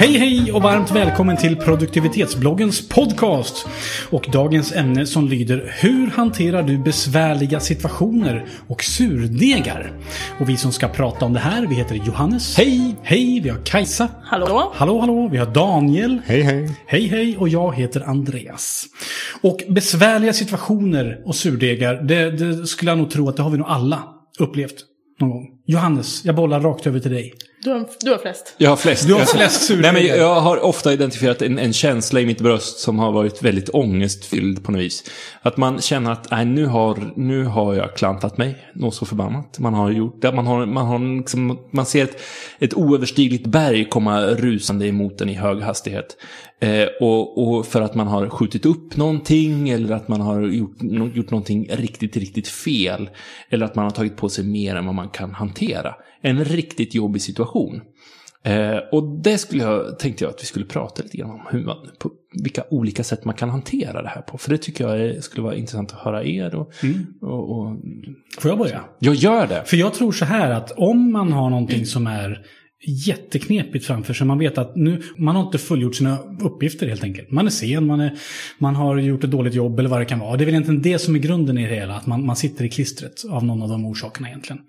Hej hej och varmt välkommen till produktivitetsbloggens podcast. Och dagens ämne som lyder Hur hanterar du besvärliga situationer och surdegar? Och vi som ska prata om det här, vi heter Johannes. Hej! Hej, vi har Kajsa. Hallå? Hallå, hallå, vi har Daniel. Hej, hej. Hej hej och jag heter Andreas. Och besvärliga situationer och surdegar, det, det skulle jag nog tro att det har vi nog alla upplevt någon gång. Johannes, jag bollar rakt över till dig. Du har, du har flest. Jag har flest. Du har flest. Nej, men jag har ofta identifierat en, en känsla i mitt bröst som har varit väldigt ångestfylld på något vis. Att man känner att nej, nu, har, nu har jag klantat mig något så förbannat. Man har gjort det. Man, har, man, har liksom, man ser ett, ett oöverstigligt berg komma rusande emot en i hög hastighet. Eh, och, och för att man har skjutit upp någonting eller att man har gjort, gjort någonting riktigt, riktigt fel. Eller att man har tagit på sig mer än vad man kan hantera. En riktigt jobbig situation. Eh, och det skulle jag, tänkte jag att vi skulle prata lite grann om. Hur man, på vilka olika sätt man kan hantera det här på. För det tycker jag är, skulle vara intressant att höra er. Och, och, och, Får jag börja? jag gör det. För jag tror så här att om man har någonting som är jätteknepigt framför sig. Man vet att nu, man har inte fullgjort sina uppgifter helt enkelt. Man är sen, man, är, man har gjort ett dåligt jobb eller vad det kan vara. Det är väl egentligen det som är grunden i det hela, att man, man sitter i klistret av någon av de orsakerna egentligen.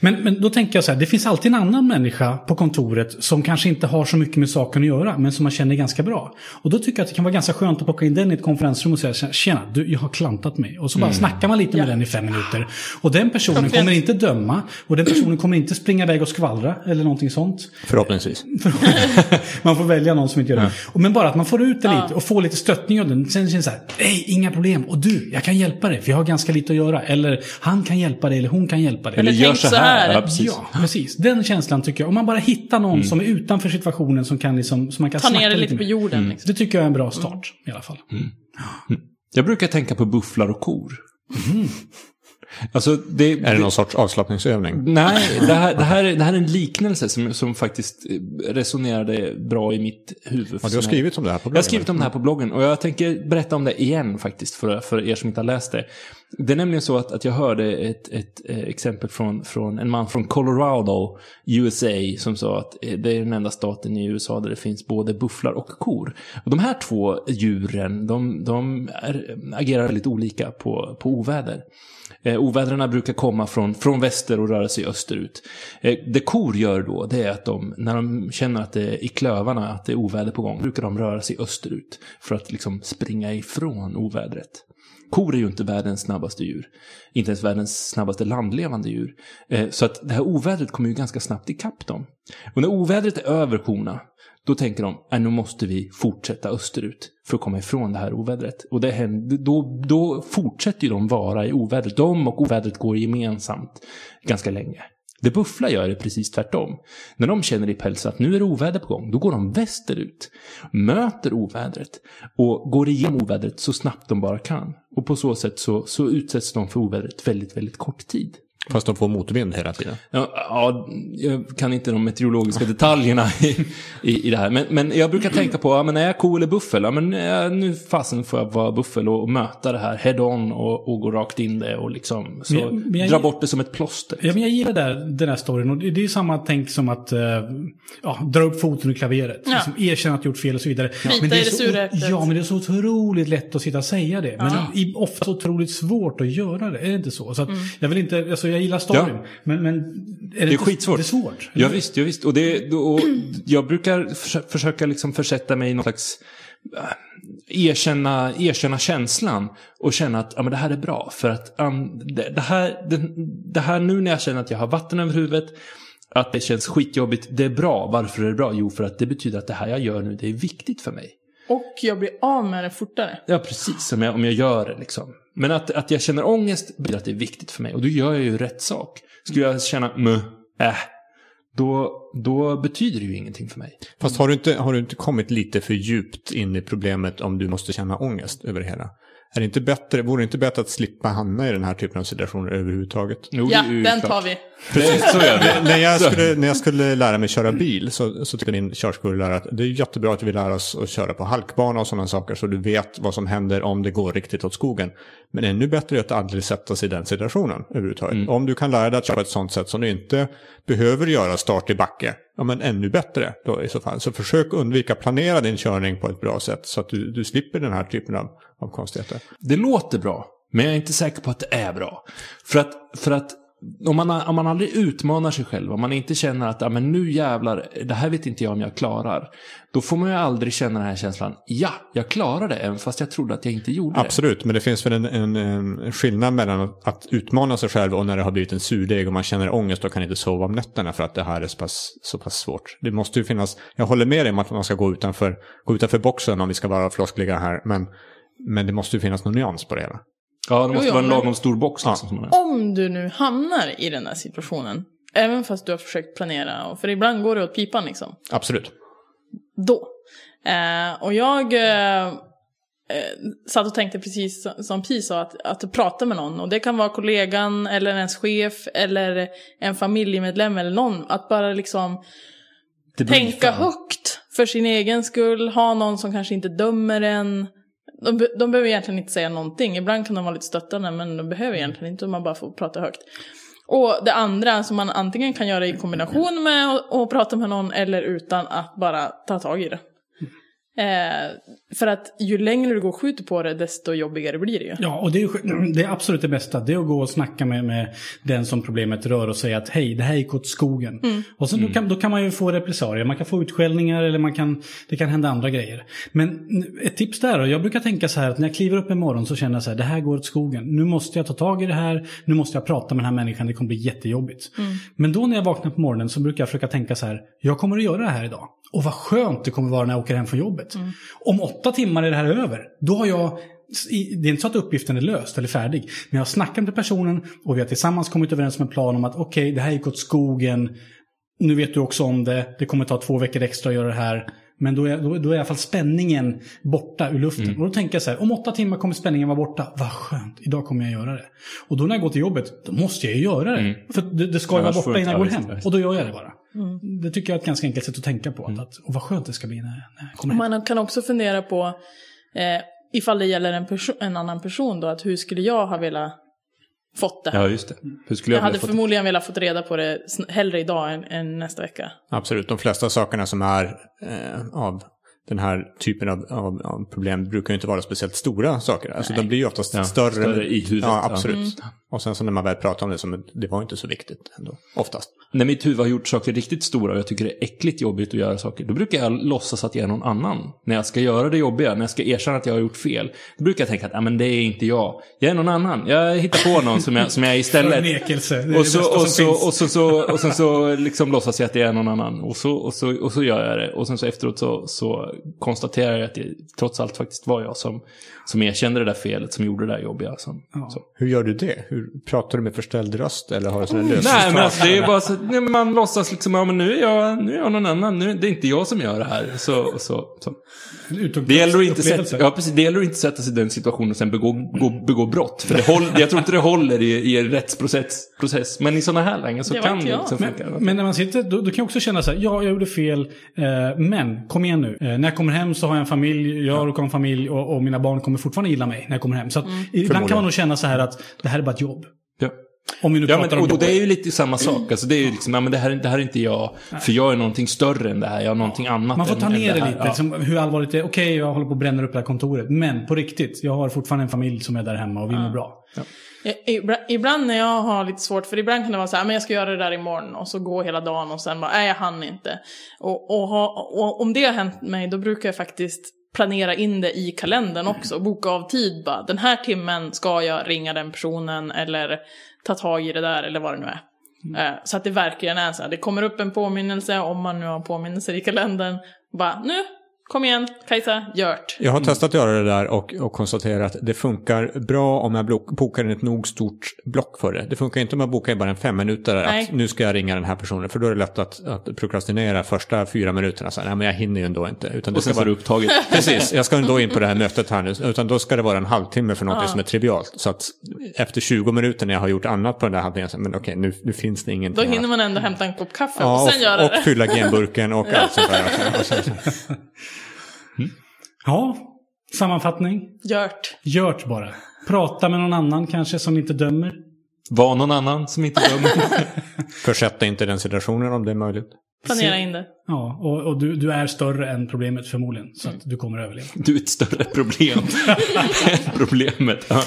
Men, men då tänker jag så här, det finns alltid en annan människa på kontoret som kanske inte har så mycket med saken att göra, men som man känner ganska bra. Och då tycker jag att det kan vara ganska skönt att plocka in den i ett konferensrum och säga tjena, du, jag har klantat mig. Och så bara snackar man lite med Ja. den i fem minuter. Och den personen kommer inte döma, och den personen kommer inte springa iväg och skvallra eller någonting sånt. Förhoppningsvis. man får välja någon som inte gör det. Och Men bara att man får ut det Ja. lite och får lite stöttning av den. Sen känns det så här, nej, inga problem. Och du, jag kan hjälpa dig, för jag har ganska lite att göra. Eller han kan hjälpa dig, eller hon kan hjälpa dig. Eller gör så här. Här. Ja, precis. Ja, precis. Den känslan tycker jag. Om man bara hittar någon som är utanför situationen som, kan liksom, som man kan Ta ner det lite på jorden. Liksom. Det tycker jag är en bra start i alla fall. Jag brukar tänka på bufflar och kor. Alltså, det, Är det någon sorts avslappningsövning? Nej, det här, det, här, är- det här är en liknelse som, som faktiskt eh, resonerade bra i mitt huvud. Ja, du har skrivit om det här på bloggen? Jag har skrivit om det här på bloggen och jag tänker berätta om det igen faktiskt för, för er som inte har läst det. Det är nämligen så att, att jag hörde ett, ett eh, exempel från, från en man från Colorado, USA, som sa att eh, det är den enda staten i USA där det finns både bufflar och kor. Och de här två djuren, de, de är, agerar väldigt olika på, på oväder. Eh, ovädren brukar komma från, från väster och röra sig österut. Eh, det kor gör då, det är att de, när de känner att det är i klövarna, att det är oväder på gång, brukar de röra sig österut. För att liksom springa ifrån ovädret. Kor är ju inte världens snabbaste djur. Inte ens världens snabbaste landlevande djur. Eh, så att det här ovädret kommer ju ganska snabbt ikapp dem. Och när ovädret är över korna, då tänker de, att nu måste vi fortsätta österut för att komma ifrån det här ovädret. Och det händer, då, då fortsätter ju de vara i ovädret. De och ovädret går gemensamt ganska länge. Det bufflar gör är precis tvärtom. När de känner i pälsen att nu är det oväder på gång, då går de västerut, möter ovädret och går igenom ovädret så snabbt de bara kan. Och på så sätt så, så utsätts de för ovädret väldigt, väldigt kort tid. Fast de får motvind hela tiden. Ja, ja, jag kan inte de meteorologiska detaljerna i, i, i det här. Men, men jag brukar tänka på, ja, men är jag ko eller buffel? Ja, men ja, nu fasen får jag vara buffel och, och möta det här head on och, och gå rakt in det och liksom så, Men jag- men jag- dra bort det som ett plåster. Ja, men jag gillar där, den här storyn. Och det det är samma tänk som att eh, ja, dra upp foten ur klaveret. Ja. Liksom, erkänna att gjort fel och så vidare. Bita Men det är det så, ja, men det är så otroligt lätt att sitta och säga det. Men Ja. ofta så otroligt svårt att göra det. Är det inte så? så att, Mm. Jag vill inte, alltså jag gillar storyn. Ja. Men, men är det, Det är skitsvårt. Det är svårt. Ja, visst, ja, visst. Och, det, och jag brukar försö- försöka liksom försätta mig i någon slags äh, erkänna, erkänna känslan och känna att ja, men det här är bra. För att um, det, det, här, det, det här nu när jag känner att jag har vatten över huvudet, att det känns skitjobbigt, det är bra. Varför är det bra? Jo, för att det betyder att det här jag gör nu, det är viktigt för mig. Och jag blir av med det fortare. Ja, precis. Om jag, om jag gör det liksom. Men att, att jag känner ångest betyder att det är viktigt för mig. Och då gör jag ju rätt sak. Skulle jag känna, mö, äh, då, då betyder det ju ingenting för mig. Fast har du, inte, har du inte kommit lite för djupt in i problemet om du måste känna ångest över det hela? Är det inte bättre, vore det inte bättre att slippa hamna i den här typen av situationer överhuvudtaget? Jo, Ja, den klart. tar vi. Precis, så gör vi. när, jag skulle, när jag skulle lära mig köra bil så, så tyckte min körskolelärare att det är jättebra att vi lär oss att köra på halkbana och sådana saker så du vet vad som händer om det går riktigt åt skogen. Men ännu bättre är att aldrig sätta sig i den situationen överhuvudtaget. Om du kan lära dig att köra på ett sådant sätt som du inte behöver göra start i backe ja men ännu bättre då i så fall. Så försök undvika planera din körning på ett bra sätt så att du, du slipper den här typen av, av konstigheter. Det låter bra, men jag är inte säker på att det är bra. För att, för att om man, om man aldrig utmanar sig själv, om man inte känner att ah, men nu jävlar, det här vet inte jag om jag klarar. Då får man ju aldrig känna den här känslan, ja, jag klarar det, även fast jag trodde att jag inte gjorde det. Absolut, men det finns väl en, en, en skillnad mellan att, att utmana sig själv och när det har blivit en surdeg och man känner ångest och kan inte sova om nätterna för att det här är så pass, så pass svårt. Det måste ju finnas, jag håller med dig om att man ska gå utanför, gå utanför boxen om vi ska vara floskliga här, men, men det måste ju finnas någon nyans på det hela. Ja, det måste Jo, jo, vara en lagom stor box Ja. liksom. Är. Om du nu hamnar i den här situationen, även fast du har försökt planera, för ibland går det åt pipan liksom, Absolut. då. Eh, och jag eh, eh, satt och tänkte precis som- Pi sa, att, att prata med någon. Och det kan vara kollegan, eller ens chef, eller en familjemedlem eller någon. Att bara liksom tänka högt för sin egen skull, ha någon som kanske inte dömer en. De, de behöver egentligen inte säga någonting. Ibland kan de vara lite stöttande, men de behöver egentligen inte. Man bara får prata högt. Och det andra som man antingen kan göra i kombination med att prata med någon eller utan att bara ta tag i det. Eh, för att ju längre du går och skjuter på det, desto jobbigare blir det ju. Ja, och det är, det är absolut det bästa. Det är att gå och snacka med, med den som problemet rör och säga att hej, det här gick åt skogen. Och sen då, kan, då kan man ju få repressalier. Man kan få utskällningar eller man kan, det kan hända andra grejer. Men ett tips där då, jag brukar tänka så här att när jag kliver upp en morgon så känner jag så här, det här går åt skogen. Nu måste jag ta tag i det här, nu måste jag prata med den här människan, det kommer bli jättejobbigt. Men då när jag vaknar på morgonen så brukar jag försöka tänka så här, jag kommer att göra det här idag. Och vad skönt det kommer vara när jag åker hem från jobbet. Om åtta timmar är det här över. Då har jag det är inte så att uppgiften är löst eller färdig. Men jag har snackat med personen och vi har tillsammans kommit överens om en plan om att okej, det här gick åt skogen. Nu vet du också om det. Det kommer ta två veckor extra att göra det här. Men då är, då, då är i alla fall spänningen borta ur luften. Mm. Och då tänker jag så här, om åtta timmar kommer spänningen vara borta. Vad skönt, idag kommer jag göra det. Och då när jag går till jobbet, då måste jag ju göra det. För det, det ska ju vara Mm. Borta innan jag går hem. Och då gör jag det bara. Mm. Det tycker jag är ett ganska enkelt sätt att tänka på. Att, och vad skönt det ska bli när, när jag kommer hem. Man kan också fundera på, eh, ifall det gäller en, perso- en annan person då, att hur skulle jag ha velat fått det här? Ja, just det. Hur skulle jag, jag hade förmodligen velat fått reda på det hellre idag än, än nästa vecka. Absolut, de flesta sakerna som är eh, av den här typen av, av, av problem brukar ju inte vara speciellt stora saker. Alltså de blir ju oftast Ja, större. större i huvudet, Ja, absolut. Och sen så när man väl pratar om det, så det var inte så viktigt ändå. Oftast. När mitt huvud har gjort saker riktigt stora och jag tycker det är äckligt jobbigt att göra saker, då brukar jag låtsas att jag är någon annan. När jag ska göra det jobbiga, när jag ska erkänna att jag har gjort fel, då brukar jag tänka att ah, men det är inte jag. Jag är någon annan. Jag hittar på någon som jag, som jag är istället. Förnekelse. Det är det Och så, bästa och, som så, finns. och, så, så, och sen så liksom låtsas jag att det är någon annan. Och så, och så, och så gör jag det. Och sen så efteråt så, så konstaterar jag att det trots allt faktiskt var jag som, som erkände det där felet, som gjorde det där jobbiga. Som, så. Hur gör du det? Hur, pratar du med förställd röst eller har du sån här? Nej, men alltså, det är ju bara så nej, man låtsas liksom, ja men nu är jag, nu är jag någon annan, nu, det är inte jag som gör det här. Så, så, så. Det gäller, att inte sätta, ja, precis, det gäller att inte sätta sig i den situationen och sen begå, begå, begå brott. För det håll, jag tror inte det håller i, i en rättsprocess. Process. Men i sådana här lägen så Det kan det liksom funka. Men, men när man sitter, då, då kan jag också känna så här, ja, jag gjorde fel, eh, men kom igen nu. Eh, när jag kommer hem så har jag en familj, jag råkar ha en familj och, och mina barn kommer fortfarande gilla mig när jag kommer hem. Så att, ibland kan man nog känna så här att det här är bara ett jobb. Ja. Om vi nu Ja, pratar men, om och, och det är ju lite samma sak. Alltså, det är ju liksom, ja, men det här, det här är inte jag. För jag är någonting större än det här. Jag är någonting annat Man får ta än ner det här. lite, Ja. liksom, hur allvarligt det är. Okej, jag håller på att bränna upp det här kontoret. Men på riktigt, jag har fortfarande en familj som är där hemma och vi mår bra. Ibra- Ibland när jag har lite svårt, för ibland kan det vara så här, men jag ska göra det där imorgon och så gå hela dagen och sen bara, nej jag hann inte. Och, och, ha, och om det har hänt mig, då brukar jag faktiskt planera in det i kalendern också, boka av tid bara. Den här timmen ska jag ringa den personen eller ta tag i det där eller vad det nu är. Eh, Så att det verkligen är så här, det kommer upp en påminnelse, om man nu har påminnelser i kalendern, bara nu, kom igen, Kajsa, gjort. Jag har testat att göra det där och, och konstaterat att det funkar bra om jag bokar in ett nog stort block för det. Det funkar inte om jag bokar bara en fem minuter Nej. att nu ska jag ringa den här personen. För då är det lätt att, att prokrastinera första fyra minuterna. Så nej men jag hinner ju ändå inte. Utan det Och sen ska så är det vara, upptaget. precis, jag ska ändå in på det här mötet här nu. Utan då ska det vara en halvtimme för något som är trivialt. Så att efter 20 minuter när jag har gjort annat på den där halvtimmen, men okej nu, nu finns det Då ingenting. hinner annat. man ändå hämta en kopp kaffe Ja, och sen göra och, det. och fylla genburken och allt sånt där. Ja, sammanfattning. Gjort. Gjort bara. Prata med någon annan kanske som inte dömer. Var någon annan som inte dömer. försätta inte den situationen om det är möjligt. Planera in det. Ja, och, och du, du är större än problemet förmodligen. Så att du kommer överleva. Du är ett större problem än problemet. Ja.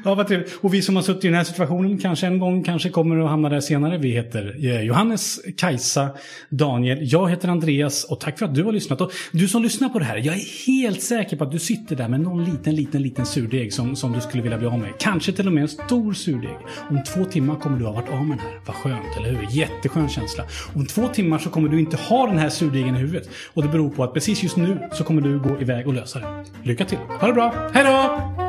Ja, vad trevligt. Och vi som har suttit i den här situationen kanske en gång, kanske kommer att hamna där senare. Vi heter eh, Johannes, Kajsa, Daniel. Jag heter Andreas och tack för att du har lyssnat. Och du som lyssnar på det här, jag är helt säker på att du sitter där med någon liten, liten, liten surdeg som, som du skulle vilja bli av med. Kanske till och med en stor surdeg. Om två timmar kommer du ha varit av med den här. Vad skönt, eller hur? Jätteskön känsla. Om två timmar så kommer du inte ha den här surdegen i huvudet. Och det beror på att precis just nu så kommer du gå iväg och lösa det. Lycka till! Ha det bra! Hej då!